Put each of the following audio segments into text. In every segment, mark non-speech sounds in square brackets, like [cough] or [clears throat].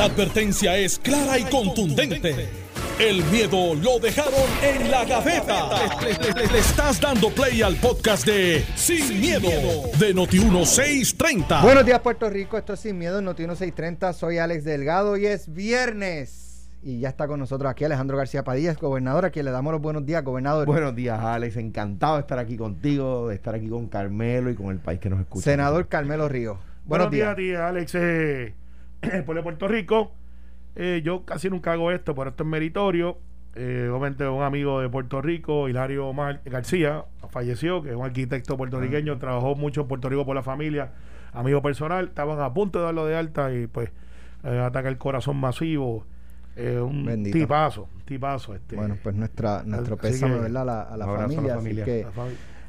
La advertencia es clara y contundente. El miedo lo dejaron en la gaveta. Le, le estás dando play al podcast de Sin, miedo, de Noti1630. Buenos días, Puerto Rico. Esto es Sin Miedo en Noti1630. Soy Alex Delgado y es viernes. Y ya está con nosotros aquí Alejandro García Padilla, gobernador, a quien le damos los buenos días, gobernador. Buenos días, Alex. Encantado de estar aquí contigo, de estar aquí con Carmelo y con el país que nos escucha. Senador Carmelo Río. Buenos, días. días, Alex. Eh, el pueblo de Puerto Rico. Eh, yo casi nunca hago esto, pero esto es meritorio. Eh, obviamente un amigo de Puerto Rico, Hilario Mar García, falleció, que es un arquitecto puertorriqueño, trabajó mucho en Puerto Rico por la familia, amigo personal, estaban a punto de darlo de alta y pues eh, ataca el corazón masivo. Eh, un tipazo, tipazo. Este, bueno, pues nuestra, nuestro pésame, ¿verdad? A la, familia, Así que,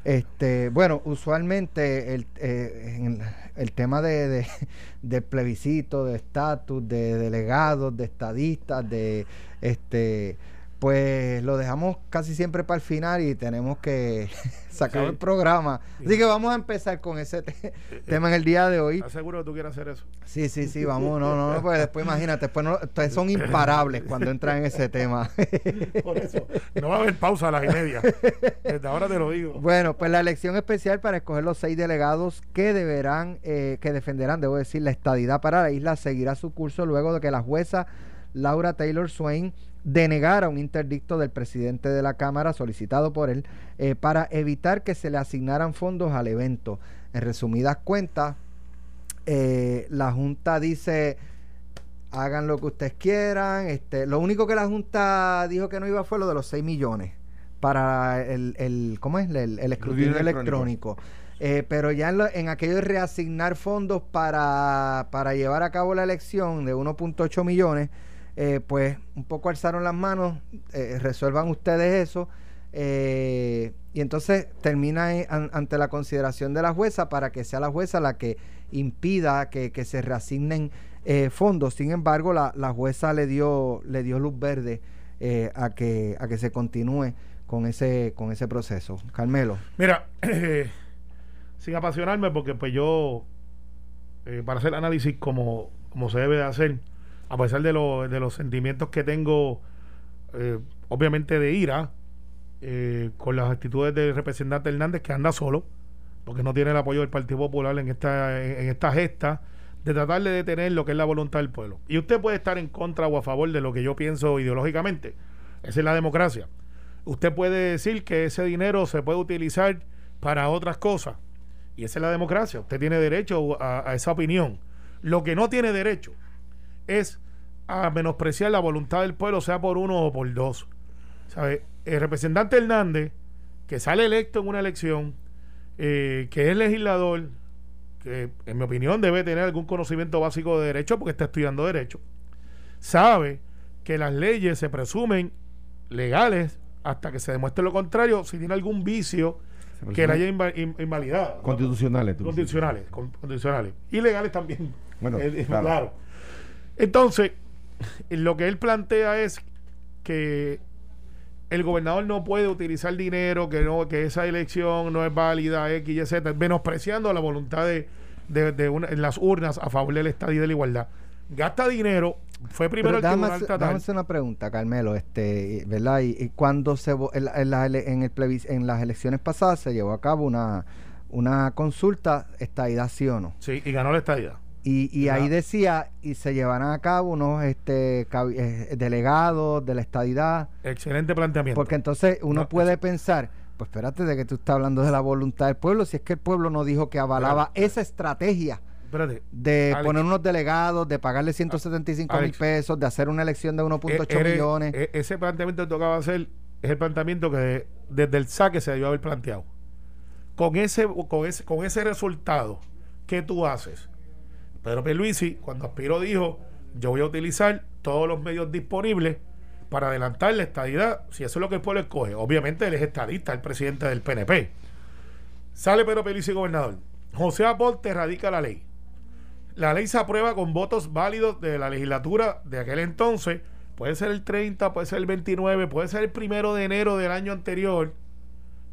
este, bueno, usualmente el, eh, el tema de, [laughs] de, plebiscito, de estatus, de delegados, de estadistas, de este pues lo dejamos casi siempre para el final y tenemos que [laughs] sacar el programa. Así que vamos a empezar con ese eh, eh, [laughs] tema en el día de hoy. ¿Estás seguro que tú quieres hacer eso? Sí, sí, sí, vamos, no, no, no pues después imagínate, después no, son imparables cuando entran en ese tema. [laughs] Por eso, no va a haber pausa a las y media. Desde ahora te lo digo. Bueno, pues la elección especial para escoger los seis delegados que deberán, eh, que defenderán, debo decir, la estadidad para la isla seguirá su curso luego de que la jueza Laura Taylor Swain denegara un interdicto del presidente de la Cámara solicitado por él eh, para evitar que se le asignaran fondos al evento. En resumidas cuentas, eh, la Junta dice hagan lo que ustedes quieran. Este, lo único que la Junta dijo que no iba fue lo de los 6 millones para el, el ¿cómo es? El, escrutinio electrónico. Eh, pero ya en, en, aquello de reasignar fondos para, para llevar a cabo la elección de 1.8 millones, eh, pues un poco alzaron las manos, eh, resuelvan ustedes eso. Eh, y entonces termina ante la consideración de la jueza para que sea la jueza la que impida que, se reasignen fondos. Sin embargo, la, la, jueza le dio, le dio luz verde a, que, a que se continúe con ese, con ese proceso. Carmelo. Mira, [coughs] sin apasionarme, porque pues yo, para hacer análisis como, como se debe de hacer, a pesar de, los sentimientos que tengo, eh, obviamente de ira, eh, con las actitudes del representante Hernández, que anda solo, porque no tiene el apoyo del Partido Popular en esta, en, esta gesta, de tratar de detener lo que es la voluntad del pueblo. Y usted puede estar en contra o a favor de lo que yo pienso ideológicamente. Esa es la democracia. Usted puede decir que ese dinero se puede utilizar para otras cosas. Y esa es la democracia. Usted tiene derecho a esa opinión. Lo que no tiene derecho es a menospreciar la voluntad del pueblo, sea por uno o por dos. ¿Sabe? El representante Hernández, que sale electo en una elección, eh, que es legislador, que en mi opinión debe tener algún conocimiento básico de derecho porque está estudiando derecho, sabe que las leyes se presumen legales hasta que se demuestre lo contrario, si tiene algún vicio que la haya invalidado. Constitucionales. Constitucionales, constitucionales. Y legales también. Bueno, [laughs] claro. Entonces, lo que él plantea es que el gobernador no puede utilizar dinero, que no, que esa elección no es válida, X, Y, Z, menospreciando la voluntad de, de, una, en las urnas a favor del Estado y de la igualdad. Gasta dinero, fue primero el tribunal Déjame hacer una pregunta, Carmelo, este, ¿verdad? Y, cuando se en, en, el en las elecciones pasadas se llevó a cabo una, una consulta, estadidad sí o no. Sí, y ganó la estadidad. Y, y ahí decía, y se llevarán a cabo unos este, eh, delegados de la estadidad. Excelente planteamiento. Porque entonces uno puede pensar, pues espérate de que tú estás hablando de la voluntad del pueblo, si es que el pueblo no dijo que avalaba esa estrategia de poner unos delegados, de pagarle 175 mil pesos, de hacer una elección de 1.8 e-, millones. E-, ese planteamiento que tocaba hacer es el planteamiento que desde el saque se debió haber planteado. Con ese, con ese, con ese resultado, ¿qué tú haces? Pedro Pierluisi, cuando aspiró, dijo: Yo voy a utilizar todos los medios disponibles para adelantar la estadidad, si eso es lo que el pueblo escoge. Obviamente él es estadista, el presidente del PNP. Sale Pedro Pierluisi gobernador. José Aponte radica la ley. La ley se aprueba con votos válidos de la legislatura de aquel entonces. Puede ser el 30, puede ser el 29, puede ser el primero de enero del año anterior.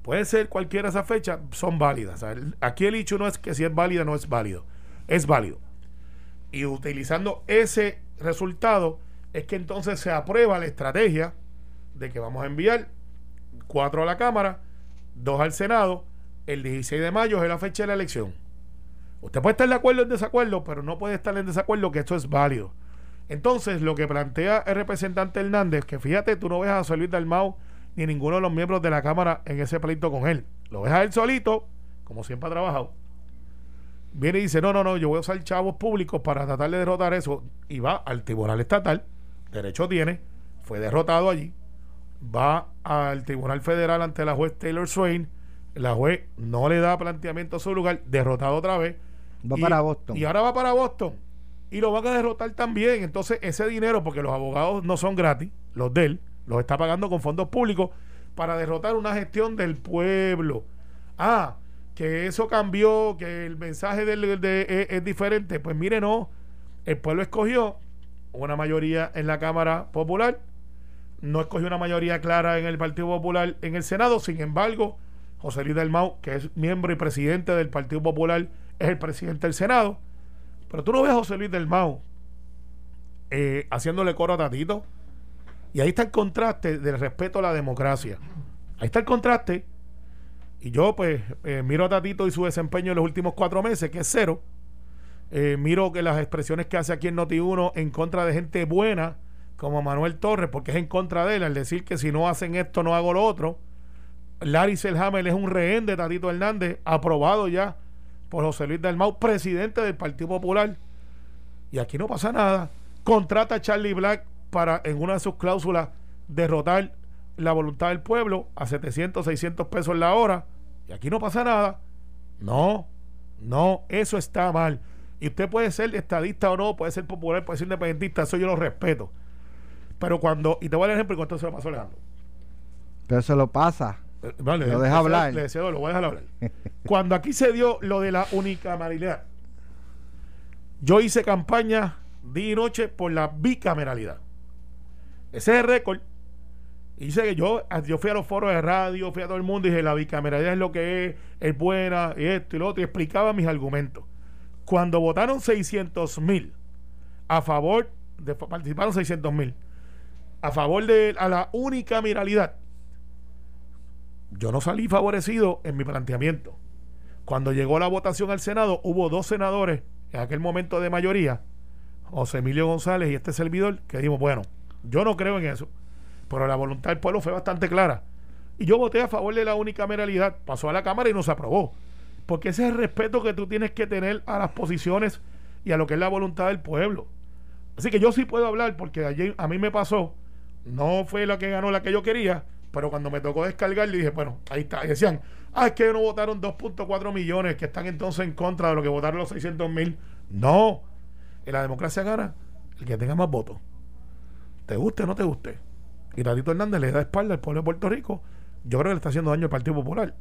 Puede ser cualquiera de esas fechas, son válidas. aquí el hecho no es que si es válida no es válido. Es válido. Y utilizando ese resultado es que entonces se aprueba la estrategia de que vamos a enviar cuatro a la Cámara, dos al Senado. El 16 de mayo es la fecha de la elección. Usted puede estar de acuerdo o en desacuerdo, pero no puede estar en desacuerdo que esto es válido. Entonces, lo que plantea el representante Hernández, que fíjate, tú no ves a José Luis Dalmau ni ninguno de los miembros de la Cámara en ese pleito con él. Lo ves a él solito, como siempre ha trabajado. Viene y dice, no, no, no, yo voy a usar chavos públicos para tratar de derrotar eso. Y va al Tribunal Estatal, derecho tiene, fue derrotado allí. Va al Tribunal Federal ante la juez Taylor Swain. La juez no le da planteamiento a su lugar, derrotado otra vez. Va Y- para Boston. Y ahora va para Boston. Y lo van a derrotar también. Entonces, ese dinero, porque los abogados no son gratis, los de él, los está pagando con fondos públicos para derrotar una gestión del pueblo. Ah, que eso cambió, que el mensaje del, de- es, es diferente. Pues mire, no. El pueblo escogió una mayoría en la Cámara Popular, no escogió una mayoría clara en el Partido Popular en el Senado. Sin embargo, José Luis Dalmau, que es miembro y presidente del Partido Popular, es el presidente del Senado. Pero tú no ves a José Luis Dalmau eh, haciéndole coro a Tatito. Y ahí está el contraste del respeto a la democracia. Ahí está el contraste. Y yo, pues, eh, miro a Tatito y su desempeño en los últimos cuatro meses, que es cero. Eh, miro que las expresiones que hace aquí en Noti1 en contra de gente buena, como Manuel Torres, porque es en contra de él, al decir que si no hacen esto, no hago lo otro. Larry Selhammer es un rehén de Tatito Hernández, aprobado ya por José Luis Dalmau, presidente del Partido Popular. Y aquí no pasa nada. Contrata a Charlie Black para, en una de sus cláusulas, derrotar la voluntad del pueblo a 700, 600 pesos la hora. Y aquí no pasa nada. No, no, eso está mal. Y usted puede ser estadista o no, puede ser popular, puede ser independentista, eso yo lo respeto. Pero cuando, y te voy a dar ejemplo y cuánto se lo pasó Alejandro. Pero se lo pasa. Eh, vale, Lo le- deja hablar. Le deseo, lo voy a dejar hablar. Cuando aquí se dio lo de la unicameralidad, yo hice campaña día y noche por la bicameralidad. Ese es el récord. Dice que yo, yo fui a los foros de radio, fui a todo el mundo y dije, la bicameralidad es lo que es, es buena, y esto y lo otro, y explicaba mis argumentos. Cuando votaron 600 mil a favor, participaron 600 mil, a favor de a la unicameralidad, yo no salí favorecido en mi planteamiento. Cuando llegó la votación al Senado, hubo dos senadores en aquel momento de mayoría, José Emilio González y este servidor, que dijimos, bueno, yo no creo en eso, pero la voluntad del pueblo fue bastante clara. Y yo voté a favor de la unicameralidad, pasó a la Cámara y no se aprobó. Porque ese es el respeto que tú tienes que tener a las posiciones y a lo que es la voluntad del pueblo. Así que yo sí puedo hablar porque ayer a mí me pasó, no fue la que ganó la que yo quería, pero cuando me tocó descargar, le dije, bueno, ahí está. Y decían, ah, es que no votaron 2.4 millones que están entonces en contra de lo que votaron los 600 mil. No, en la democracia gana el que tenga más votos. Te guste o no te guste. Y Tatito Hernández le da espalda al pueblo de Puerto Rico. Yo creo que le está haciendo daño al Partido Popular.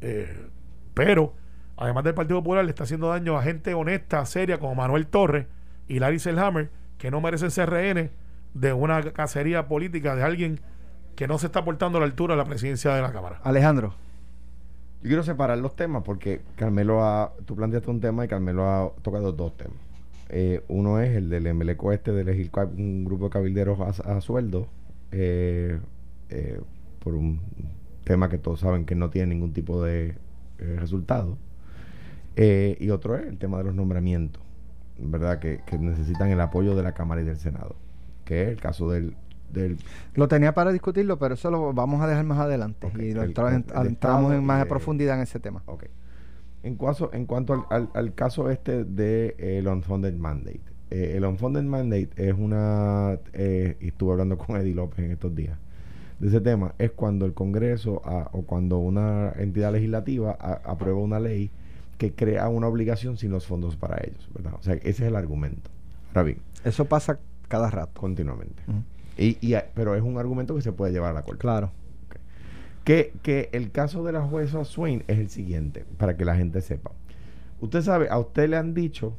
Eh, pero, además del Partido Popular, le está haciendo daño a gente honesta, seria, como Manuel Torres y Larry Selhammer, que no merecen ser rehenes de una cacería política de alguien que no se está portando a la altura de la presidencia de la Cámara. Alejandro. Yo quiero separar los temas porque Carmelo ha, tú planteaste un tema y Carmelo ha tocado dos temas. Eh, uno es el del embeleco este de elegir un grupo de cabilderos a, a sueldo eh, eh, por un tema que todos saben que no tiene ningún tipo de eh, resultado. Eh, y otro es el tema de los nombramientos, ¿verdad? Que, que necesitan el apoyo de la Cámara y del Senado, que es el caso del, del Lo tenía para discutirlo, pero eso lo vamos a dejar más adelante. Y lo el- entra- el- entramos en más de profundidad en ese tema. Ok. En, cuanto en cuanto al, al- al caso este de el unfunded mandate. Eh, el unfunded mandate es una, eh, y estuve hablando [laughs] con Eddie López en estos días, de ese tema, es cuando el Congreso ah, o cuando una entidad legislativa a- aprueba una ley que crea una obligación sin los fondos para ellos, ¿verdad? O sea, ese es el argumento. Ahora bien, Eso pasa cada rato. continuamente. Y, y, ah, pero es un argumento que se puede llevar a la corte. Claro. Que, que el caso de la jueza Swain es el siguiente, para que la gente sepa. Usted sabe, a usted le han dicho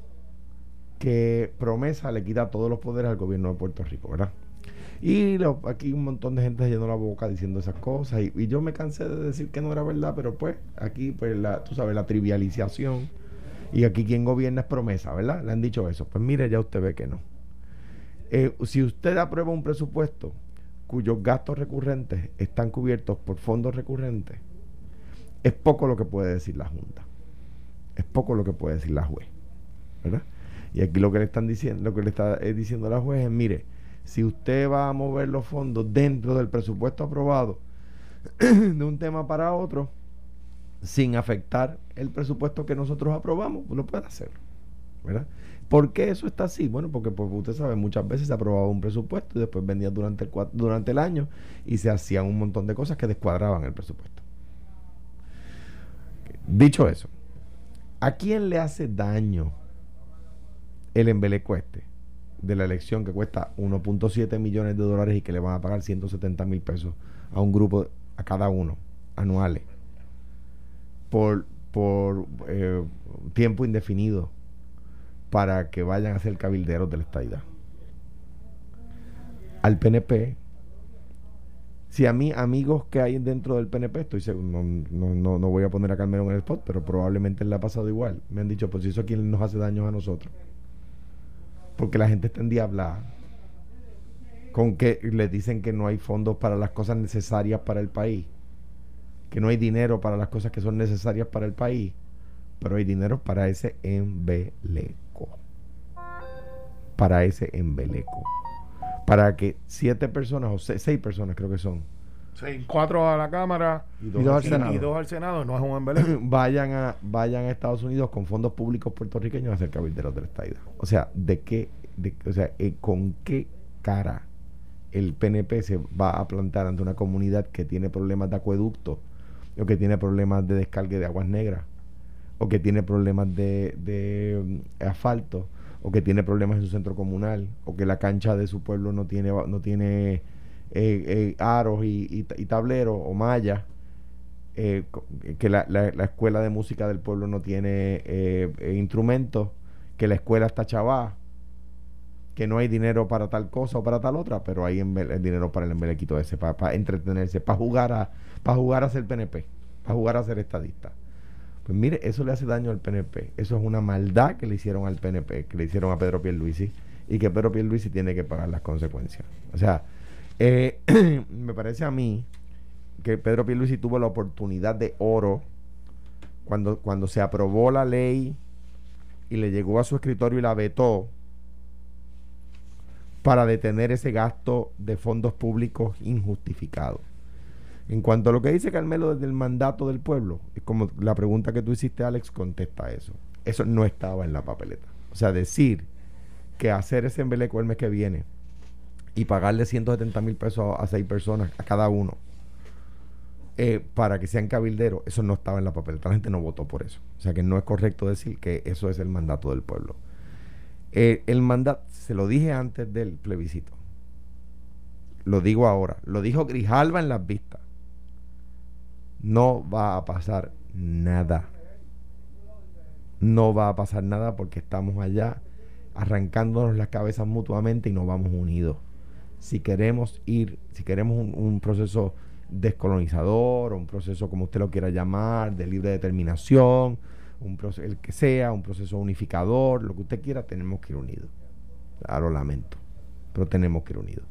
que promesa le quita todos los poderes al gobierno de Puerto Rico, ¿verdad? Y aquí un montón de gente llenó la boca diciendo esas cosas. Y, y yo me cansé de decir que no era verdad, pero pues aquí, pues, la, tú sabes, la trivialización Y aquí quien gobierna es promesa, ¿verdad? Le han dicho eso. Pues mire, ya usted ve que no. Eh, si usted aprueba un presupuesto cuyos gastos recurrentes están cubiertos por fondos recurrentes, es poco lo que puede decir la Junta. Es poco lo que puede decir la juez. ¿Verdad? Y aquí lo que le están diciendo, lo que le está eh, diciendo la juez es, mire, si usted va a mover los fondos dentro del presupuesto aprobado [clears throat] de un tema para otro, sin afectar el presupuesto que nosotros aprobamos, lo puede hacer. ¿verdad? ¿Por qué eso está así? Bueno, porque, porque usted sabe, muchas veces se aprobaba un presupuesto y después venía durante el, durante el año y se hacían un montón de cosas que descuadraban el presupuesto. Dicho eso, ¿a quién le hace daño el embeleco este de la elección que cuesta 1.7 millones de dólares y que le van a pagar 170 mil pesos a un grupo, a cada uno, anuales, por, por eh, tiempo indefinido para que vayan a ser cabilderos de la estadidad. Al PNP, si a mí, amigos que hay dentro del PNP, estoy seguro, no, no, no, voy a poner a Carmelo en el spot, pero probablemente le ha pasado igual. Me han dicho, pues si eso aquí nos hace daño a nosotros. Porque la gente está endiablada. Con que le dicen que no hay fondos para las cosas necesarias para el país. Que no hay dinero para las cosas que son necesarias para el país. Pero hay dinero para ese embeleco. Para ese embeleco. Para que siete personas, o seis, personas creo que son. Seis, cuatro a la Cámara y dos, al, Senado. y dos al Senado. No es un embeleco. [clears throat] vayan, a, vayan a Estados Unidos con fondos públicos puertorriqueños a hacer cabilderos de la estadía. O sea, ¿de qué? De, o sea, eh, ¿con qué cara el PNP se va a plantar ante una comunidad que tiene problemas de acueducto o que tiene problemas de descargue de aguas negras? o que tiene problemas de, mm, asfalto, o que tiene problemas en su centro comunal, o que la cancha de su pueblo no tiene, no tiene eh, eh, aros y, tableros o mallas, eh, que la, escuela de música del pueblo no tiene instrumentos, que la escuela está chavá, que no hay dinero para tal cosa o para tal otra, pero hay el dinero para el embelequito ese, para, entretenerse, para jugar a, para jugar a ser PNP, para jugar a ser estadista. Pues mire, eso le hace daño al PNP. Eso es una maldad que le hicieron al PNP, que le hicieron a Pedro Pierluisi y que Pedro Pierluisi tiene que pagar las consecuencias. O sea, eh, [clears throat] me parece a mí que Pedro Pierluisi tuvo la oportunidad de oro cuando, cuando se aprobó la ley y le llegó a su escritorio y la vetó para detener ese gasto de fondos públicos injustificados. En cuanto a lo que dice Carmelo desde el mandato del pueblo, es como la pregunta que tú hiciste, Alex, contesta eso. Eso no estaba en la papeleta. O sea, decir que hacer ese embeleco el mes que viene y pagarle 170 mil pesos a seis personas, a cada uno, eh, para que sean cabilderos, eso no estaba en la papeleta. La gente no votó por eso. O sea que no es correcto decir que eso es el mandato del pueblo. Eh, el mandato, se lo dije antes del plebiscito. Lo digo ahora. Lo dijo Grijalva en las vistas no va a pasar nada. No va a pasar nada porque estamos allá arrancándonos las cabezas mutuamente y nos vamos unidos. Si queremos ir, si queremos un, proceso descolonizador, o un proceso como usted lo quiera llamar, de libre determinación, un proceso, el que sea, un proceso unificador, lo que usted quiera, tenemos que ir unidos. Lo lamento, pero tenemos que ir unidos.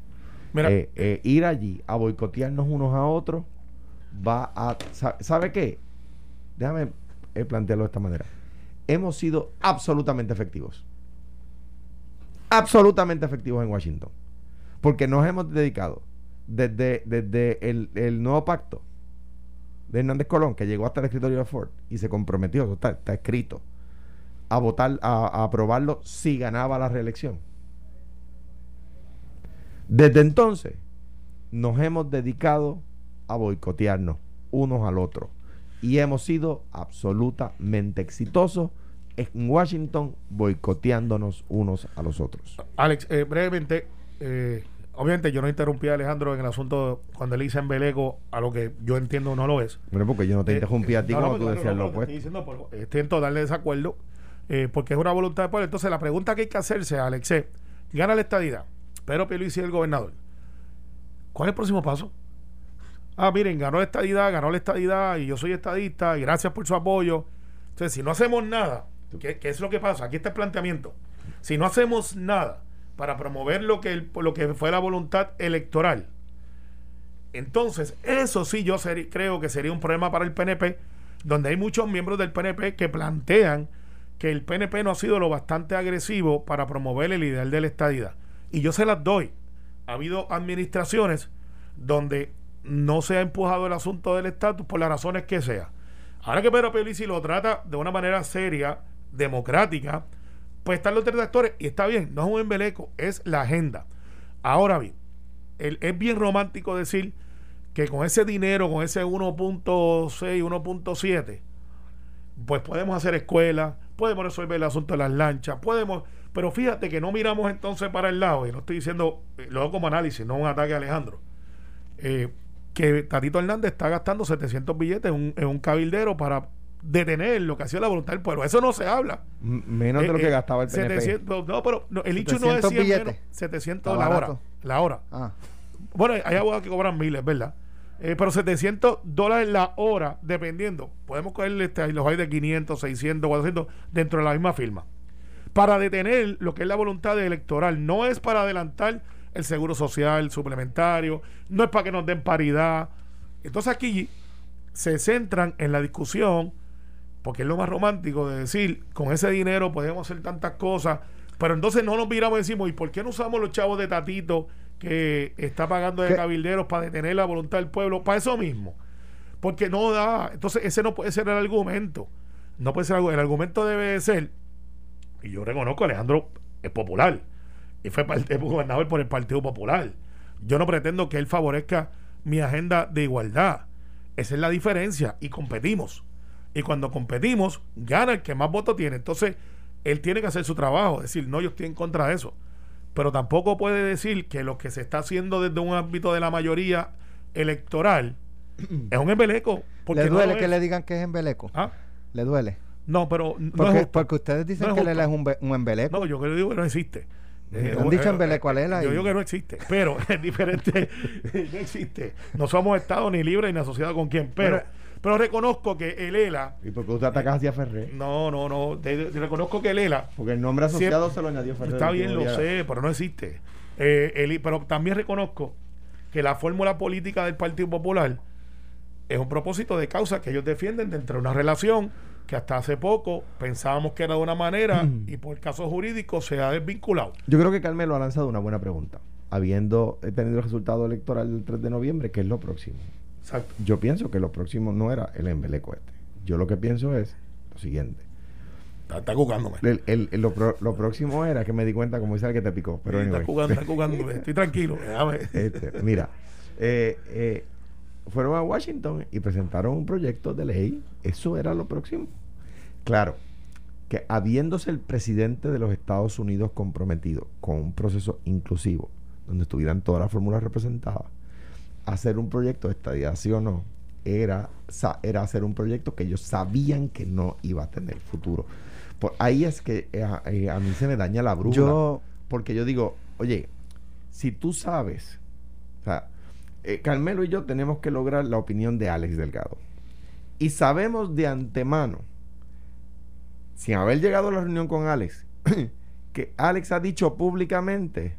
Eh, eh, ir allí a boicotearnos unos a otros va a... ¿Sabe qué? Déjame eh, plantearlo de esta manera. Hemos sido absolutamente efectivos. Absolutamente efectivos en Washington. Porque nos hemos dedicado desde, desde el, nuevo pacto de Hernández Colón, que llegó hasta el escritorio de Ford y se comprometió, está, escrito, a votar, a, a aprobarlo si ganaba la reelección. Desde entonces nos hemos dedicado a boicotearnos unos al otro. Y hemos sido absolutamente exitosos en Washington boicoteándonos unos a los otros. Alex, eh, brevemente, eh, obviamente yo no interrumpí a Alejandro en el asunto cuando él dice embeleco a lo que yo entiendo no lo es. Bueno, porque yo no te eh, interrumpí a ti cuando tú decías lo opuesto. Estoy, diciendo, estoy en total desacuerdo porque es una voluntad de pueblo. Entonces la pregunta que hay que hacerse, Alex, es, gana la estadidad, pero Pierluisi es el gobernador. ¿Cuál es el próximo paso? ah, miren, ganó la estadidad, ganó la estadidad y yo soy estadista y gracias por su apoyo. Entonces, si no hacemos nada, ¿Qué, qué es lo que pasa? Aquí está el planteamiento. Si no hacemos nada para promover lo que, el- lo que fue la voluntad electoral, entonces eso sí yo creo que sería un problema para el PNP, donde hay muchos miembros del PNP que plantean que el PNP no ha sido lo bastante agresivo para promover el ideal de la estadidad. Y yo se las doy. Ha habido administraciones donde no se ha empujado el asunto del estatus por las razones que sea. Ahora que Pedro Pierluisi lo trata de una manera seria, democrática, pues están los detractores y está bien, no es un embeleco, es la agenda. Ahora bien, el- es bien romántico decir que con ese dinero, con ese 1.6, 1.7, pues podemos hacer escuelas, podemos resolver el asunto de las lanchas, podemos, pero fíjate que no miramos entonces para el lado, y no estoy diciendo, eh, lo hago como análisis, no un ataque a Alejandro, eh, que Tatito Hernández está gastando 700 billetes un, en un cabildero para detener lo que hacía la voluntad del pueblo. Eso no se habla. M- Menos de Eh, lo que eh, gastaba el PNP. 700, no, pero no, el hecho no es 700 100 billetes. menos, 700 Está la hora. La hora. Ah, Bueno, hay abogados que cobran miles, ¿verdad? Eh, pero 700 dólares la hora, dependiendo. Podemos cogerle este, los hay de 500, 600, 400 dentro de la misma firma. Para detener lo que es la voluntad electoral. No es para adelantar el seguro social suplementario, no es para que nos den paridad. Entonces aquí se centran en la discusión, porque es lo más romántico de decir, con ese dinero podemos hacer tantas cosas, pero entonces no nos miramos y decimos, ¿y por qué no usamos los chavos de Tatito que está pagando de ¿Qué? cabilderos para detener la voluntad del pueblo? Para eso mismo. Porque no da, entonces ese no puede ser el argumento. No puede ser el argumento debe de ser, y yo reconozco Alejandro es popular, y fue parte- gobernador por el Partido Popular. Yo no pretendo que él favorezca mi agenda de igualdad. Esa es la diferencia y competimos. Y cuando competimos, gana el que más votos tiene. Entonces, él tiene que hacer su trabajo, decir, no, yo estoy en contra de eso. Pero tampoco puede decir que lo que se está haciendo desde un ámbito de la mayoría electoral [clears throat] es un embeleco. Porque ¿Le duele que es. le digan que es embeleco? ¿Ah? ¿Le duele? No, pero no es Porque, ustedes dicen No es que él justo. es un, un embeleco. No, yo que digo que no existe. Le han dicho embeleco a Lela Yo y- digo que no existe, pero [laughs] es diferente. [laughs] no existe. No somos Estado ni libre ni asociado con quién. Pero, Pero- pero reconozco que el ELA. ¿Y por qué usted ataca hacia Ferrer? No, no, no. te- te reconozco que el ELA. Porque el nombre asociado Siempre- se lo añadió Ferrer. Está bien, lo día. sé, pero no existe. Eh, el- pero también reconozco que la fórmula política del Partido Popular es un propósito de causa que ellos defienden dentro de una relación que hasta hace poco pensábamos que era de una manera y por casos jurídicos se ha desvinculado. Yo creo que Carmelo ha lanzado una buena pregunta. Habiendo tenido el resultado electoral del 3 de noviembre, ¿qué es lo próximo? Exacto. Yo pienso que lo próximo no era el embeleco este. Yo lo que pienso es lo siguiente. Está, está jugándome. El- el- el- lo, pro- lo próximo era que me di cuenta, como dice el que te picó. Pero está anyway. jugando, está [laughs] jugando. Estoy tranquilo. Este, mira, eh, eh, fueron a Washington y presentaron un proyecto de ley. Eso era lo próximo. Claro, que habiéndose el presidente de los Estados Unidos comprometido con un proceso inclusivo, donde estuvieran todas las fórmulas representadas, hacer un proyecto de estadía sí o no, era, era hacer un proyecto que ellos sabían que no iba a tener futuro. Por ahí es que eh, a, eh, a mí se me daña la brújula. Yo, Porque yo digo, oye, si tú sabes, o sea, eh, Carmelo y yo tenemos que lograr la opinión de Alex Delgado. Y sabemos de antemano, sin haber llegado a la reunión con Alex, [clears throat] que Alex ha dicho públicamente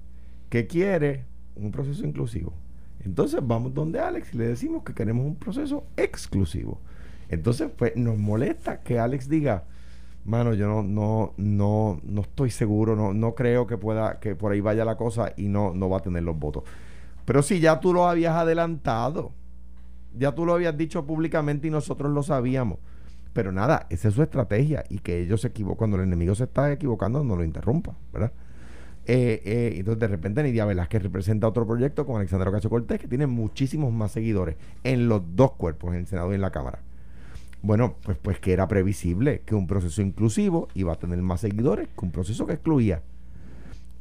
que quiere un proceso inclusivo. Entonces vamos donde Alex y le decimos que queremos un proceso exclusivo. Entonces, pues nos molesta que Alex diga, mano, yo no, no, no, no estoy seguro, no, no creo que pueda, que por ahí vaya la cosa y no, no va a tener los votos. Pero si ya tú lo habías adelantado, ya tú lo habías dicho públicamente y nosotros lo sabíamos. Pero nada, esa es su estrategia y que ellos se equivocan, cuando el enemigo se está equivocando, no lo interrumpa, ¿verdad? Eh, eh, entonces de repente Nidia Velázquez representa otro proyecto con Alexandra Ocasio Cortés que tiene muchísimos más seguidores en los dos cuerpos, en el Senado y en la Cámara. Bueno, pues, pues que era previsible que un proceso inclusivo iba a tener más seguidores que un proceso que excluía.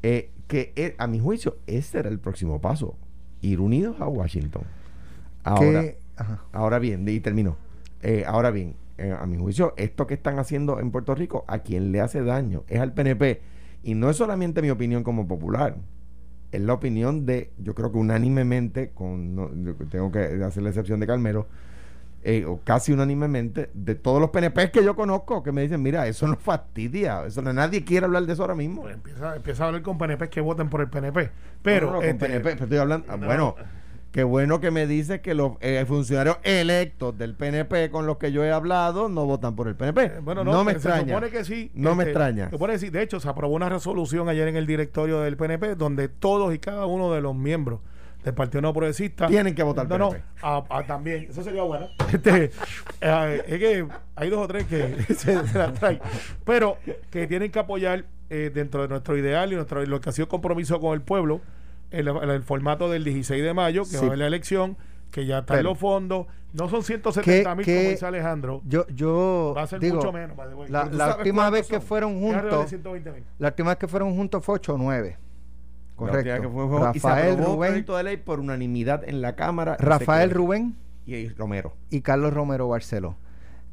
Eh, que eh, a mi juicio ese era el próximo paso, ir unidos a Washington. Ahora, ahora bien, y termino. Ahora bien, a mi juicio, esto que están haciendo en Puerto Rico, a quien le hace daño es al PNP. Y no es solamente mi opinión como popular, es la opinión de, yo creo que unánimemente, con, no, tengo que hacer la excepción de Carmelo, eh, o casi unánimemente, de todos los PNP que yo conozco, que me dicen, mira, eso no fastidia, eso no, nadie quiere hablar de eso ahora mismo. Pues empieza, empieza a hablar con PNP que voten por el PNP. Pero, No, no, con este, PNP, pero estoy hablando, ah, no. bueno, qué bueno que me dice que los eh, funcionarios electos del PNP con los que yo he hablado no votan por el PNP. Eh, Bueno, no, me se extraña. supone que sí. No me este, extraña. se supone que sí. De hecho, se aprobó una resolución ayer en el directorio del PNP donde todos y cada uno de los miembros del Partido No Progresista Tienen que votar No, no, PNP. ah, ah, también. Eso sería bueno. [laughs] Este, eh, [laughs] es que hay dos o tres que [laughs] se, se la traen. Pero que tienen que apoyar eh, dentro de nuestro ideal y nuestro, lo que ha sido compromiso con el pueblo, el, el- el formato del 16 de mayo, que Sí. va a haber la elección, que ya están los fondos. No son 170 mil ¿Qué- como dice Alejandro. Yo, yo Va a ser digo, mucho menos. la, la última vez que fueron juntos, 120,000. la última vez que fueron juntos fue 8 o 9. La última Correcto. que fue- fue- y se Rafael Rubén, proyecto de ley por unanimidad en la Cámara. Rafael. Rubén y Romero. y Carlos Romero Barceló.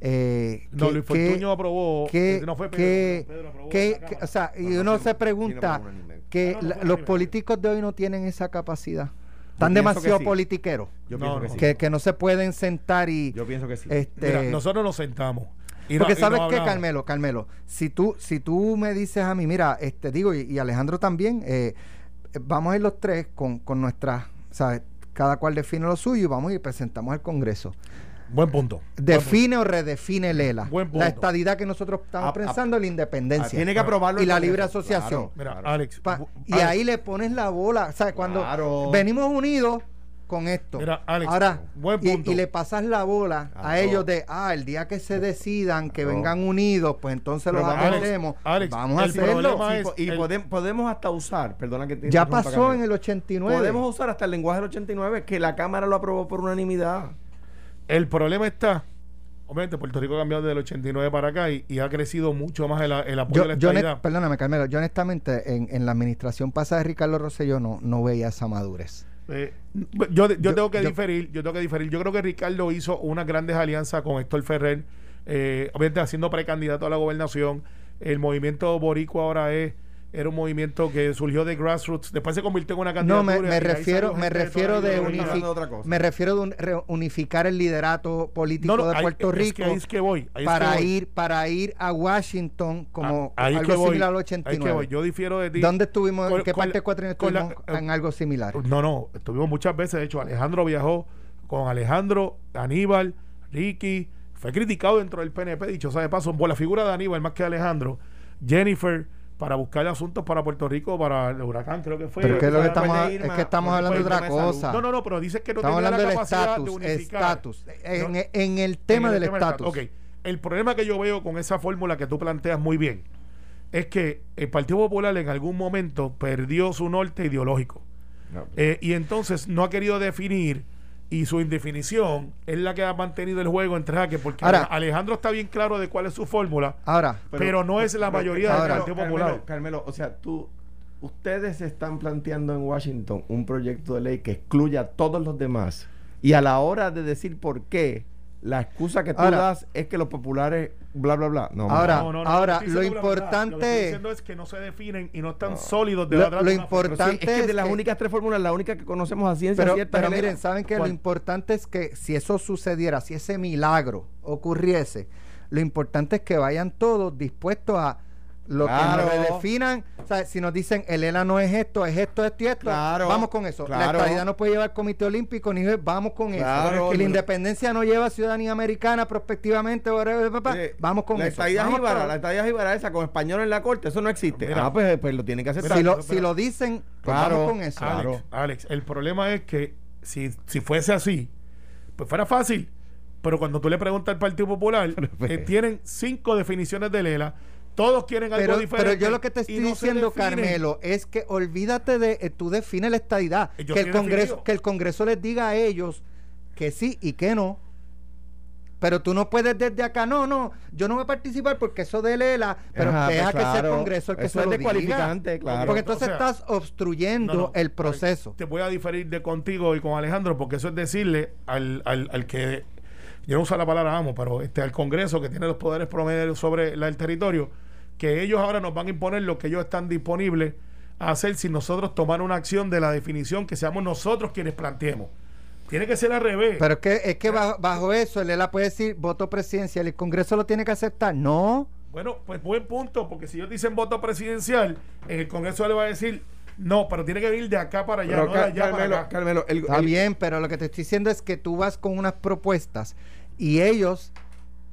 Eh, No, ¿qué- Luis Fortuño aprobó. qué- eh, no fue Pedro, Pedro aprobó Cámara. o sea, y No, no, uno se pregunta no, no, no, no. que No, no, no la- fue los políticos de hoy no tienen esa capacidad. Están demasiado que sí. politiqueros. Yo No, pienso que no. sí. Que, que no se pueden sentar y... Yo pienso que sí. este, Mira, nosotros nos sentamos. y no- porque y no sabes qué, hablamos. Carmelo, Carmelo, si tú, si tú me dices a mí, mira, este digo, y, y Alejandro también, eh, vamos a ir los tres con, con nuestras, ¿sabes? Cada cual define lo suyo y vamos y presentamos al Congreso. Buen punto. Define o redefine Lela. Buen punto. La estadidad que nosotros estamos A- a- pensando, la independencia. Tiene que aprobarlo Y la libre asociación. claro. Mira, Claro. Alex. Pa- y Alex, ahí le pones la bola. ¿Sabes? Cuando Claro. venimos unidos con esto. Mira, Alex, Ahora, buen punto. Y, le pasas la bola a ellos de, ah, el día que se decidan que Claro. vengan unidos, pues entonces Pero los atendemos. Alex, Vamos a hacerlo. Sí, es y el- podemos hasta usar, perdona que te Ya pasó en el 89. Podemos usar hasta el lenguaje del 89, que la Cámara lo aprobó por unanimidad. El problema está. Obviamente, Puerto Rico ha cambiado desde el 89 para acá y, y ha crecido mucho más el, el apoyo Yo, de la estabilidad. perdóname, Carmelo, yo honestamente en, en la administración pasada de Ricardo Rosselló no, no veía esa madurez. Eh, yo, yo, Yo- tengo que yo- diferir, yo tengo que diferir. Yo creo que Ricardo hizo unas grandes alianzas con Héctor Ferrer, eh, obviamente haciendo precandidato a la gobernación. El movimiento boricua ahora es era un movimiento que surgió de grassroots, después se convirtió en una No, candidatura. me, y me ahí refiero, me refiero de unific- me refiero de un- re- unificar el liderato político No, no, de ahí- Puerto es Rico que ahí es que voy. ahí es que para voy. ir para ir a Washington como Ah, ahí algo que voy, similar al ahí es que 89. voy. Yo difiero de ti. ¿Dónde estuvimos? Con- ¿En qué parte cuatrienio con la- estuvimos en algo similar? No, no, estuvimos muchas veces. De hecho, Alejandro viajó con Alejandro, Aníbal, Ricky. Fue criticado dentro del PNP, dicho sea de paso, por la figura de Aníbal más que de Alejandro. Jennifer, para buscar asuntos para Puerto Rico, para el huracán, creo que fue. Pero que es lo que estamos, es que hablando de otra cosa. No, no, no, pero dices que no Estamos tenía hablando la del capacidad de estatus, unificar. estatus. En, No. en el tema En el del estatus. Ok, el problema que yo veo con esa fórmula que tú planteas muy bien es que el Partido Popular en algún momento perdió su norte ideológico. No, Eh, y entonces no ha querido definir y su indefinición es la que ha mantenido el juego entre jaque porque Ahora- Alejandro está bien claro de cuál es su fórmula Ahora, pero, no es la mayoría del Partido Carmelo, Popular Carmelo, o sea, tú, ustedes están planteando en Washington un proyecto de ley que excluya a todos los demás. Y a la hora de decir por qué, la excusa que tú Ahora- das es que los populares, bla, bla, bla. No, Ahora- No, no, no, ahora, lo la importante- lo que estoy diciendo es que no se definen y no están No. sólidos de Lo- verdad lo sí, importante es que de es las que- únicas tres fórmulas, la única que conocemos a ciencia pero, cierta pero es miren, ¿saben que Lo importante es que si eso sucediera, si ese milagro ocurriese, lo importante es que vayan todos dispuestos a lo Claro. que nos redefinan. O sea, si nos dicen el ELA no es esto, es esto, esto y esto, Claro, vamos con eso. La estadidad no puede llevar Comité Olímpico, ni vamos con Claro, eso. Que la independencia no lleva ciudadanía americana prospectivamente, vamos con la eso. estadía Vamos la estadía jíbara esa con español en la corte, eso no existe. Mira. ah, pues, pues lo tienen que aceptar. si, lo, si lo dicen, pues Claro. vamos con eso. Claro. Alex, Alex, el problema es que si, si fuese así, pues fuera fácil. Pero cuando tú le preguntas al Partido Popular, [laughs] pues. eh, tienen cinco definiciones de Lela, todos quieren algo Pero, diferente. pero yo lo que te estoy no diciendo. Carmelo, es que olvídate de, eh, tú defines la estadidad, yo que el Congreso, definido. que el Congreso les diga a ellos que sí y que no. Pero tú no puedes desde acá, no, no, yo no voy a participar porque eso de Lela, pero Ajá, deja pues que sea el. Congreso el que Eso se es lo descualificante, diga. claro. Porque entonces O sea, estás obstruyendo No, no, el proceso. Te voy a diferir de contigo y con Alejandro, porque eso es decirle al, al, al que, yo no uso la palabra amo, pero este, al Congreso que tiene los poderes promedios sobre la- el territorio, que ellos ahora nos van a imponer lo que ellos están disponibles a hacer si nosotros tomar una acción de la definición que seamos nosotros quienes planteemos. Tiene que ser al revés. Pero es que, es que bajo, bajo eso, el ELA puede decir voto presidencial. ¿El Congreso lo tiene que aceptar? No. Bueno, pues buen punto, porque si ellos dicen voto presidencial, en el Congreso le va a decir, no, pero tiene que venir de acá para allá, Pero, no de allá para Carmelo, acá. Carmelo, el- Está el- bien, pero lo que te estoy diciendo es que tú vas con unas propuestas y ellos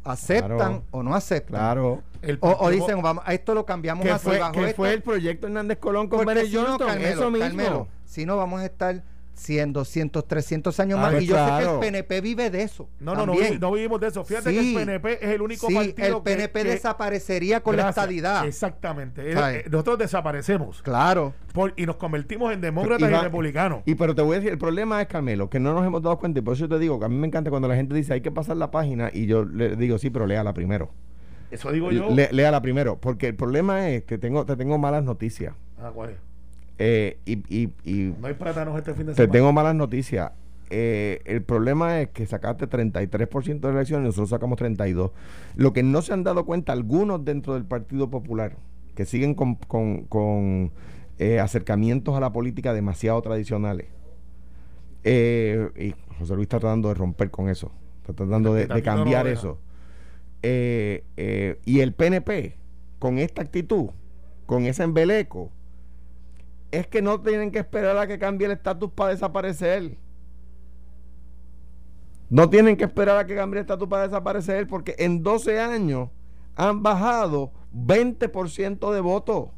aceptan Claro. o no aceptan. Claro. El O, o dicen, vamos, a esto lo cambiamos Que fue, bajo que esto, fue el proyecto Hernández Colón con porque Bennett si no. Carmelo, eso mismo. Carmelo, si no vamos a estar 100, 200, 300 años Ah, más. pues Y yo sé que el PNP vive de eso. No, no, no, no vivimos de eso. Fíjate que el PNP es el único Sí, partido el PNP que, desaparecería con la estadidad. Exactamente. Eh, Nosotros desaparecemos Claro. por- y nos convertimos en demócratas y, va- republicanos. Y pero te voy a decir, el problema es, Carmelo, que no nos hemos dado cuenta, y por eso te digo que a mí me encanta cuando la gente dice hay que pasar la página, y yo le digo, sí, pero léala primero. Eso digo yo. Le- léala primero, porque el problema es que tengo, te tengo malas noticias. Ah, ¿cuál es? Eh, y, y, y No hay plátanos este fin de te semana. tengo malas noticias. Eh, el problema es que sacaste 33% de la elección y nosotros sacamos 32%. Lo que no se han dado cuenta algunos dentro del Partido Popular, que siguen con, con- con, eh, acercamientos a la política demasiado tradicionales. Eh, y José Luis está tratando de romper con eso, está tratando de, no cambiar eso. Y el PNP, con esta actitud, con ese embeleco, es que no tienen que esperar a que cambie el estatus para desaparecer. No tienen que esperar a que cambie el estatus para desaparecer porque en 12 años han bajado 20% de votos.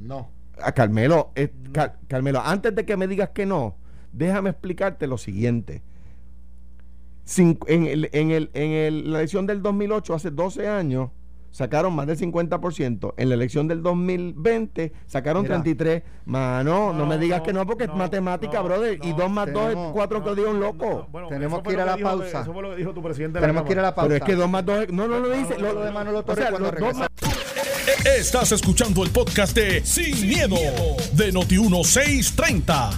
No. A Carmelo, eh, Car- Carmelo, antes de que me digas que no, déjame explicarte lo siguiente. Cin- en el- en el- en el- la elección del 2008, hace 12 años, sacaron más del 50%. En la elección del 2020, sacaron Mira. 33. Mano, no, No, me digas no, que no, porque no, es matemática, no, brother. y no, 2 más 2 es tenemos- 4 que dio un loco. Bueno, Tenemos que ir a la dijo- pausa. Eso fue lo que dijo tu presidente de Tenemos la que ir a la pausa. Pero es que 2 más 2 es. No, no lo dice. Lo lo- de Manolo o Torres sea, cuando más- Estás escuchando el podcast de Sin, miedo, de Noti1630.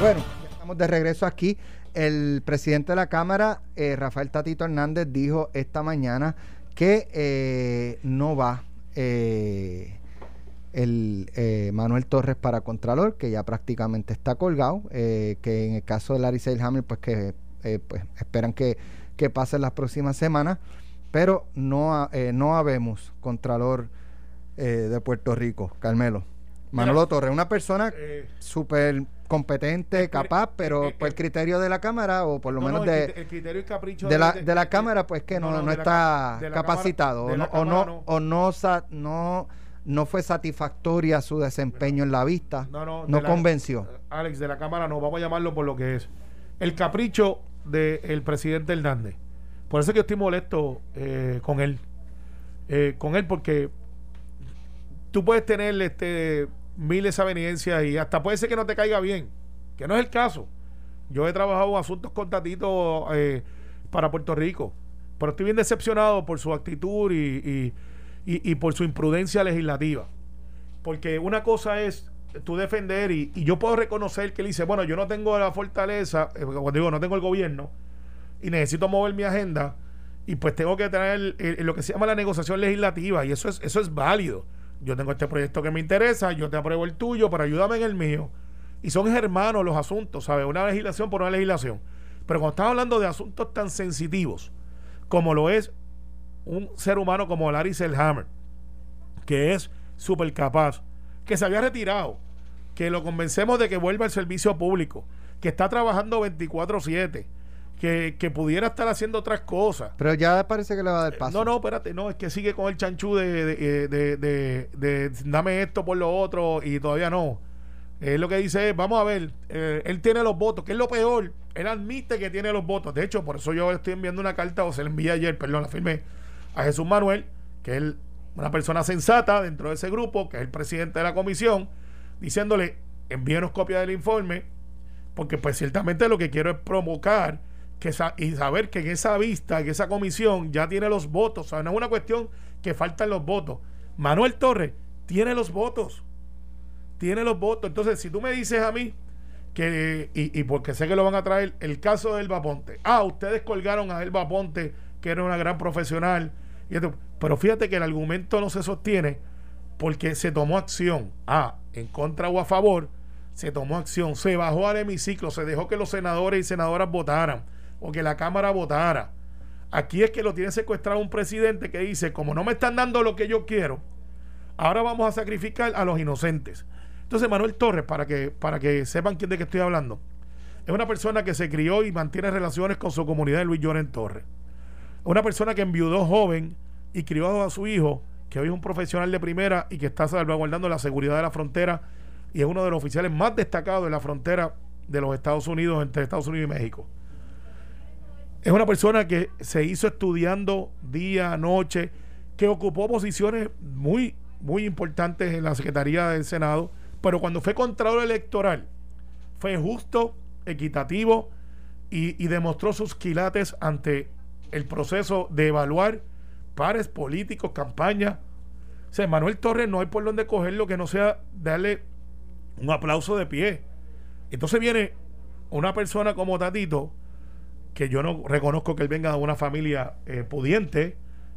Bueno, ya estamos de regreso aquí. El presidente de la Cámara, eh, Rafael Tatito Hernández, dijo esta mañana que eh, no va eh, el eh, Manuel Torres para Contralor, que ya prácticamente está colgado, eh, que en el caso de Larry Seilhammer, pues que eh, pues, esperan que, que pase en las próximas semanas, pero no, no habemos Contralor de Puerto Rico, Carmelo. Manolo Torres, una persona súper competente, capaz, pero eh, por el eh, criterio de la Cámara o por lo no, menos no, el de, el criterio y capricho de la, de la Cámara, pues que no, no, está la capacitado Cámara- o no, o no, o no, no, no fue satisfactoria su desempeño en la vista, No, la- convenció. Alex, de la Cámara no, vamos a llamarlo por lo que es. El capricho del presidente Hernández. Por eso es que yo estoy molesto eh, con él. Eh, con él porque tú puedes tener este miles de aveniencias y hasta puede ser que no te caiga bien, que no es el caso. Yo he trabajado asuntos con eh, para Puerto Rico, pero estoy bien decepcionado por su actitud y, y- y- por su imprudencia legislativa. Porque una cosa es tú defender y, yo puedo reconocer que él dice, bueno, yo no tengo la fortaleza, eh, cuando digo no tengo el gobierno y necesito mover mi agenda y pues tengo que tener eh, lo que se llama la negociación legislativa y eso es eso es válido. Yo tengo este proyecto que me interesa, yo te apruebo el tuyo, pero ayúdame en el mío. Y son hermanos los asuntos, ¿sabes? Una legislación por una legislación. Pero cuando estamos hablando de asuntos tan sensitivos como lo es un ser humano como Larry Selhammer, que es súper capaz, que se había retirado, que lo convencemos de que vuelva al servicio público, que está trabajando 24/7, que, que pudiera estar haciendo otras cosas. Pero ya parece que le va a dar paso. No, no, espérate, no, es que sigue con el chanchú de, de, de, de- de dame esto por lo otro y todavía no. Él lo que dice es, vamos a ver, eh, él tiene los votos, que es lo peor, él admite que tiene los votos. De hecho, por eso yo estoy enviando una carta, o se la envié ayer, perdón, la firmé, a Jesús Manuel, que es una persona sensata dentro de ese grupo, que es el presidente de la comisión, diciéndole, envíenos copia del informe, porque pues ciertamente lo que quiero es provocar que y saber que en esa vista, en esa comisión ya tiene los votos, o sea, no es una cuestión que faltan los votos. Manuel Torres tiene los votos, tiene los votos. Entonces, si tú me dices a mí que, y, porque sé que lo van a traer, el caso de Elba Ponte, ah, ustedes colgaron a Elba Ponte, que era una gran profesional, y pero fíjate que el argumento no se sostiene porque se tomó acción, ah, en contra o a favor se tomó acción, se bajó al hemiciclo, se dejó que los senadores y senadoras votaran o que la Cámara votara. Aquí es que lo tiene secuestrado un presidente que dice, como no me están dando lo que yo quiero, ahora vamos a sacrificar a los inocentes. Entonces Manuel Torres, para que, para que sepan quién de qué estoy hablando, es una persona que se crió y mantiene relaciones con su comunidad de Luis Lloren Torres. Una persona que enviudó joven y crió a su hijo, que hoy es un profesional de primera y que está salvaguardando la seguridad de la frontera y es uno de los oficiales más destacados en la frontera de los Estados Unidos, entre Estados Unidos y México. Es una persona que se hizo estudiando día, noche, que ocupó posiciones muy, muy importantes en la Secretaría del Senado, pero cuando fue Contralor Electoral, fue justo, equitativo y, y demostró sus quilates ante el proceso de evaluar pares políticos, campaña. O sea, Manuel Torres no hay por dónde cogerlo que no sea darle un aplauso de pie. Entonces viene una persona como Tatito, que yo no reconozco que él venga de una familia eh, pudiente,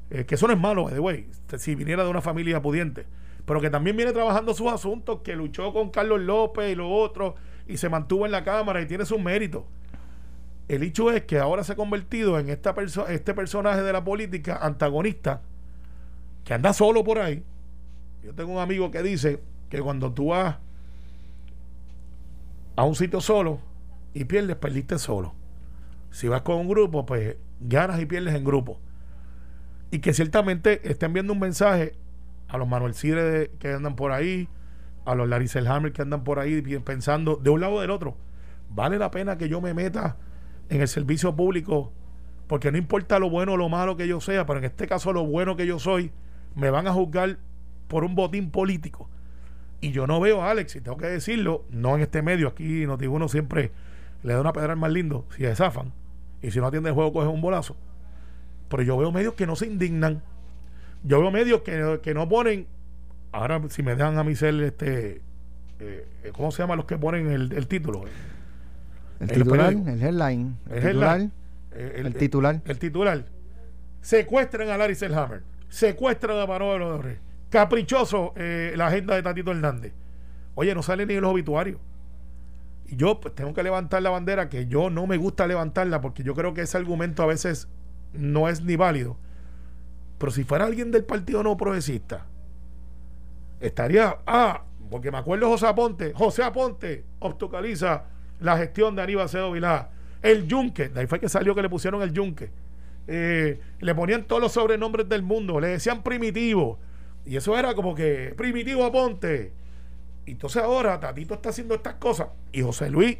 eh, que eso no es malo, de way, si viniera de una familia pudiente, pero que también viene trabajando sus asuntos, que luchó con Carlos López y lo otro, y se mantuvo en la Cámara y tiene sus méritos. El hecho es que ahora se ha convertido en esta este personaje de la política antagonista que anda solo por ahí. Yo tengo un amigo que dice que cuando tú vas a un sitio solo y pierdes, perdiste solo. Si vas con un grupo, pues ganas y pierdes en grupo. Y que ciertamente estén viendo un mensaje a los Manuel Cire que andan por ahí, a los Larry Selhammer que andan por ahí pensando de un lado o del otro. Vale la pena que yo me meta en el servicio público, porque no importa lo bueno o lo malo que yo sea, pero en este caso lo bueno que yo soy, me van a juzgar por un botín político. Y yo no veo a Alex, y tengo que decirlo, no en este medio, aquí uno siempre le da una pedra al más lindo si se zafan. Y si no atiende el juego, coge un bolazo. Pero yo veo medios que no se indignan. Yo veo medios que, no ponen. Ahora, si me dejan a mí ser este. Eh, ¿Cómo se llama los que ponen el, título? El, titular, el headline. El, titular. El, titular. El titular. Secuestran a Larry Selhammer. Secuestran a Manolo Caprichoso eh, la agenda de Tatito Hernández. Oye, no sale ni en los obituarios. Yo pues, tengo que levantar la bandera que yo no me gusta levantarla porque yo creo que ese argumento a veces no es ni válido. Pero si fuera alguien del partido no progresista, estaría. Ah, porque me acuerdo José Aponte. José Aponte obstaculiza la gestión de Aníbal Cedo Vilá. El Yunque, de ahí fue que salió que le pusieron el Yunque. Eh, le ponían todos los sobrenombres del mundo, le decían primitivo y eso era como que primitivo aponte. Entonces ahora Tatito está haciendo estas cosas. Y José Luis,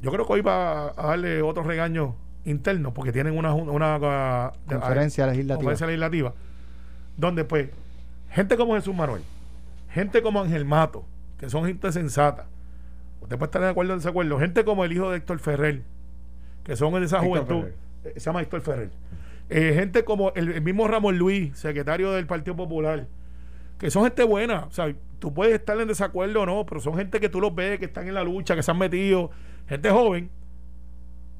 yo creo que hoy va a darle otro regaño interno porque tienen una, una, conferencia, legislativa. conferencia legislativa. Donde pues, gente como Jesús Manuel, gente como Ángel Mato, que son gente sensata. Usted puede estar de acuerdo o desacuerdo. Gente como el hijo de Héctor Ferrer, que son de esa juventud. Se llama Héctor Ferrer. Eh, gente como el, mismo Ramón Luis, secretario del Partido Popular, que son gente buena. O sea, tú puedes estar en desacuerdo o no, pero son gente que tú los ves, que están en la lucha, que se han metido, gente joven,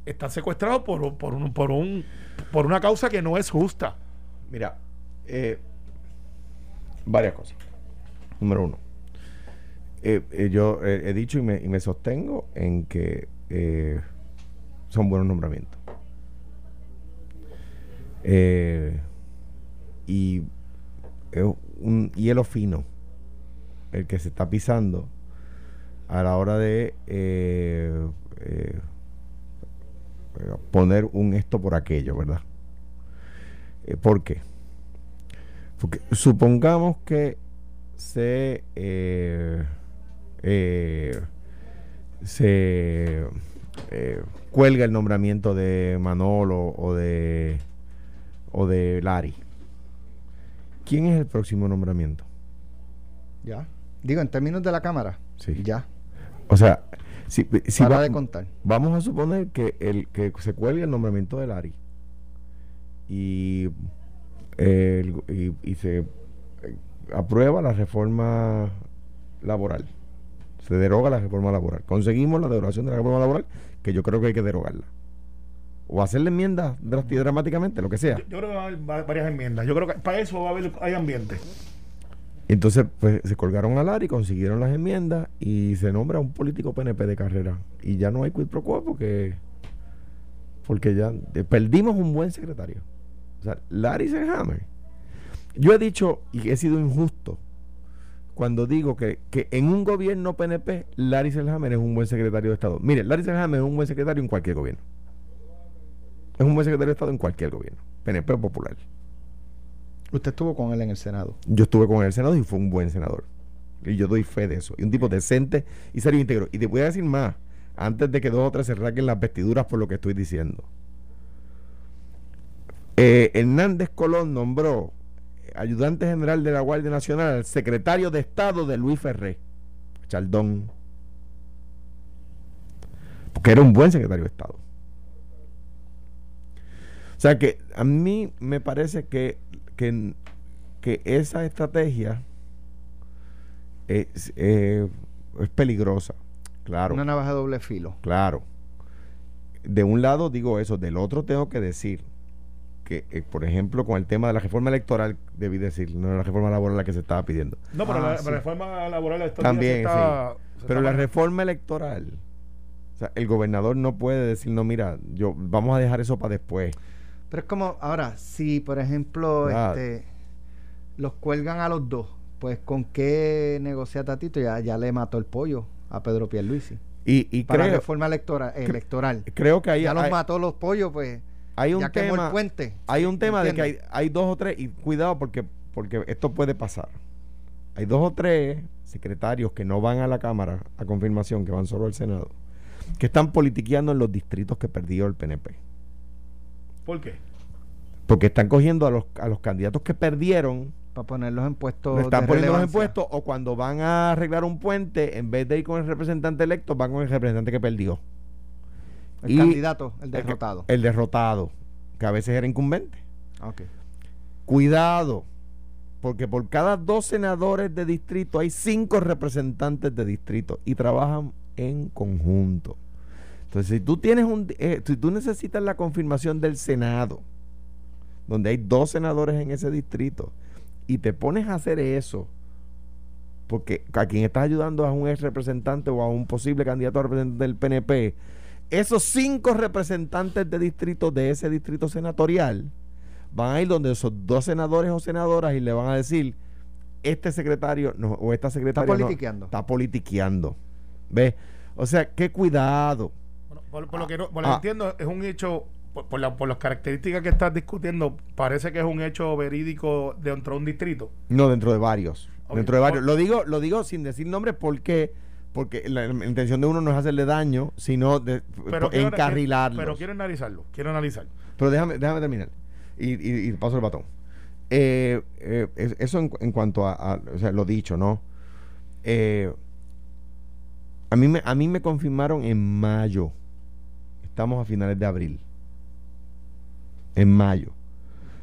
están secuestrados por, por, un, por, un, por una causa que no es justa. Mira, eh, varias cosas. Número uno, eh, yo he dicho y me, y me, sostengo en que son buenos nombramientos. Eh, y un hielo fino el que se está pisando a la hora de eh, eh, poner un esto por aquello, ¿verdad? ¿Por qué? Porque supongamos que se se cuelga el nombramiento de Manolo o de o de Lari. ¿Quién es el próximo nombramiento? Ya. Digo, en términos de la Cámara. Sí. Ya. O sea, si, Para de contar. Vamos a suponer que el que se cuelgue el nombramiento de Lari y, y, se eh, aprueba la reforma laboral. Se deroga la reforma laboral. Conseguimos la derogación de la reforma laboral, que yo creo que hay que derogarla o hacerle enmiendas dramáticamente, lo que sea. Yo, creo que va a haber varias enmiendas. Yo creo que para eso va a haber hay ambiente. Entonces, pues se colgaron a Larry, consiguieron las enmiendas y se nombra un político PNP de carrera. Y ya no hay quid pro quo porque, porque ya eh, perdimos un buen secretario. O sea, Larry Selhammer. Yo he dicho y he sido injusto cuando digo que, que en un gobierno PNP, Larry Selhammer es un buen secretario de Estado. Mire, Larry Selhammer es un buen secretario en cualquier gobierno. Es un buen secretario de Estado en cualquier gobierno. PNP popular. Usted estuvo con él en el Senado. Yo estuve con él en el Senado y fue un buen senador. Y yo doy fe de eso. Y un tipo decente y serio e íntegro. Y te voy a decir más, antes de que dos o tres se raquen las vestiduras por lo que estoy diciendo. Eh, Hernández Colón nombró ayudante general de la Guardia Nacional al secretario de Estado de Luis Ferré, Chaldón. Porque era un buen secretario de Estado. O sea que a mí me parece que que, que esa estrategia es, eh, es peligrosa. Claro. Una navaja de doble filo. Claro. De un lado digo eso, del otro tengo que decir que, eh, por ejemplo, con el tema de la reforma electoral, debí decir, no era la reforma laboral la que se estaba pidiendo. No, pero Ah, la, sí. la reforma laboral estos También, se está- se Pero está la reforma electoral, o sea, el gobernador no puede decir, no, mira, yo vamos a dejar eso para después. Pero es como, ahora, si por ejemplo Ah. este, los cuelgan a los dos, pues con qué negocia Tatito, ya, ya le mató el pollo a Pedro Pierluisi. Y, y Para la creo, reforma electoral, electoral. creo que ahí ya los hay, mató los pollos, pues hay un ya quemó tema. el puente. Hay un tema de que hay, hay dos o tres, y cuidado porque, porque esto puede pasar. Hay dos o tres secretarios que no van a la Cámara a confirmación, que van solo al Senado, que están politiqueando en los distritos que perdió el PNP. ¿Por qué? Porque están cogiendo a los, a los candidatos que perdieron, Para ponerlos en puestos le están de poniendo los relevancia. impuestos, o cuando van a arreglar un puente, en vez de ir con el representante electo, van con el representante que perdió. El Y- candidato, el derrotado. El, derrotado, que a veces era incumbente. Ok. Cuidado, porque por cada dos senadores de distrito hay cinco representantes de distrito y trabajan en conjunto. Entonces, si tú tienes un, eh, si tú necesitas la confirmación del Senado, donde hay dos senadores en ese distrito, y te pones a hacer eso, porque a quien estás ayudando es a un ex representante o a un posible candidato a representante del PNP, esos cinco representantes de distrito de ese distrito senatorial van a ir donde esos dos senadores o senadoras y le van a decir este secretario no, o esta Está secretaria no, politiqueando. está politiqueando. ¿Ves? O sea, qué cuidado. Por, por lo que, no- por lo que Ah. entiendo, es un hecho, por, la- por las características que estás discutiendo, parece que es un hecho verídico dentro de un distrito. No, dentro de varios. Dentro de varios. Lo digo, lo digo sin decir nombres porque, porque la, la intención de uno no es hacerle daño, sino de Pero quiero- encarrilarlos. Pero quiero analizarlo, quiero analizarlo. Pero déjame, déjame terminar. Y, y- y paso el batón. Eh, eh, es- eso en, en cuanto a, a- o sea, lo dicho, ¿no? Eh, a, mí me, a mí me confirmaron en mayo. Estamos a finales de abril. En mayo.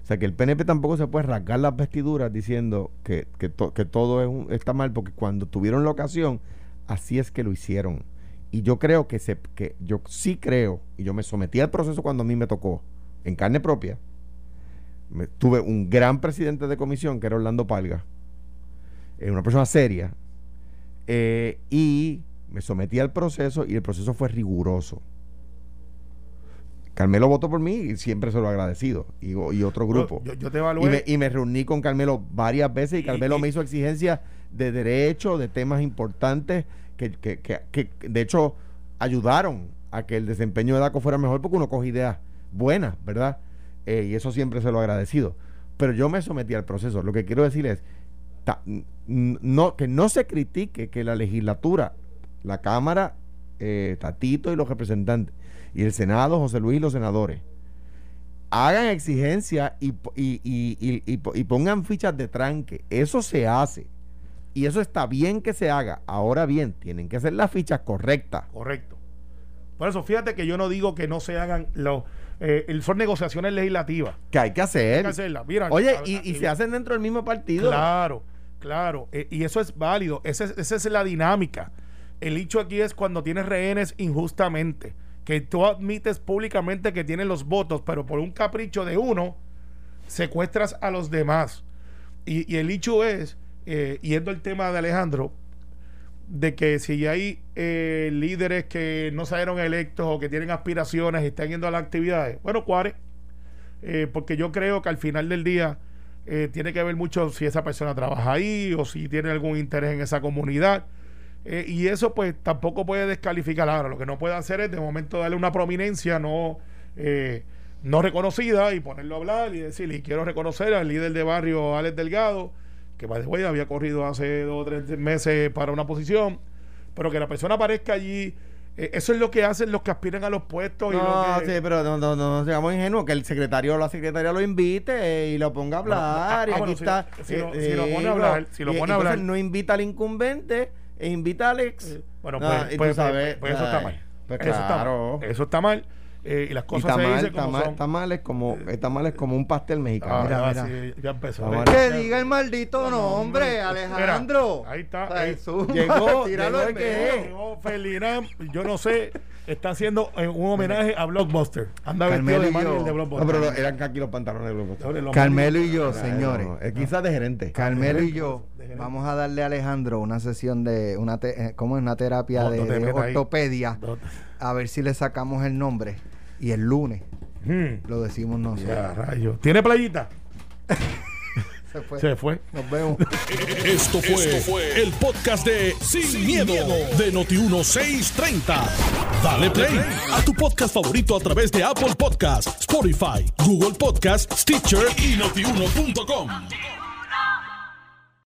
O sea que el PNP tampoco se puede rasgar las vestiduras diciendo que, que, to- que todo es está mal, porque cuando tuvieron la ocasión, así es que lo hicieron. Y yo creo que, se, que yo sí creo, y yo me sometí al proceso cuando a mí me tocó, en carne propia. Me- tuve un gran presidente de comisión, que era Orlando Palga, eh, una persona seria, eh, y me sometí al proceso y el proceso fue riguroso. Carmelo votó por mí y siempre se lo he agradecido, y, y otro grupo. Yo, yo te Y evalué. me, y me reuní con Carmelo varias veces y Carmelo y- me hizo exigencias de derecho, de temas importantes que, que, que, que, de hecho ayudaron a que el desempeño de DACO fuera mejor porque uno coge ideas buenas, ¿verdad? Eh, y eso siempre se lo he agradecido. Pero yo me sometí al proceso. Lo que quiero decir es ta- no, que no se critique que la legislatura, la Cámara, eh, Tatito y los representantes, y el Senado, José Luis y los senadores, hagan exigencia y, y, y- y- y po- y pongan fichas de tranque. Eso se hace. Y eso está bien que se haga. Ahora bien, tienen que ser las fichas correctas. Correcto. Por eso, fíjate que yo no digo que no se hagan los. Eh, son negociaciones legislativas. Que hay que hacer. Hay que hacerlas. Mira, Oye, y, se hacen dentro del mismo partido. Claro, claro. Eh, y eso es válido. Esa es, esa es la dinámica. El hecho aquí es cuando tienes rehenes injustamente. Que tú admites públicamente que tienes los votos, pero por un capricho de uno, secuestras a los demás. Y, y el hecho es eh, yendo al tema de Alejandro, de que si hay eh, líderes que no salieron electos o que tienen aspiraciones y están yendo a las actividades, bueno, cuare, eh, porque yo creo que al final del día eh, tiene que ver mucho si esa persona trabaja ahí o si tiene algún interés en esa comunidad. Eh, y eso pues tampoco puede descalificar ahora. Lo que no puede hacer es de momento darle una prominencia no, eh, no reconocida y ponerlo a hablar y decirle, y quiero reconocer al líder de barrio Alex Delgado, que by the había corrido hace dos o tres meses para una posición, pero que la persona aparezca allí. eh, eso es lo que hacen los que aspiran a los puestos. y No, que, sí, pero no, no, no seamos ingenuos, que el secretario o la secretaria lo invite eh, y lo ponga a hablar. y ah, aquí está. si lo- eh, pone a hablar, si lo pone a hablar. no invita al incumbente e invita a Alex. Eh, Bueno, Ah, pues, y pues- tú pues- sabes, pues eso está mal. pues eso, claro. está mal. eso está mal. eh, y las Y cosas se tamal, dicen como tamal, son. tamal es como, el tamal es como un pastel mexicano. Ah, Mira, ah, mira. sí, ya empezó. Tamal. Que diga el maldito nombre, Mira, Alejandro. ahí está, Ay, eh, zumba, llegó, [laughs] llegó es. Llegó Ferdinand, yo no sé, está haciendo eh, un homenaje a Blockbuster. Anda Carmelo vestido de y Manuel yo. de No, Blockbuster. pero lo- eran aquí los pantalones de los Carmelo y yo, Era- señores. no, no, es quizás de gerente. Carmelo y yo vamos a darle a Alejandro una sesión de una te- eh, ¿cómo es? una terapia No, de, no ortopedia No, a ver si le sacamos el nombre y el lunes hmm, lo decimos nosotros. ya, rayos. ¿Tiene playita? [laughs] Se fue. Se fue. Nos vemos. Esto fue, el podcast de Sin, miedo, de Noti1630. Dale play a tu podcast favorito a través de Apple Podcasts, Spotify, Google Podcasts, Stitcher y notiuno.com.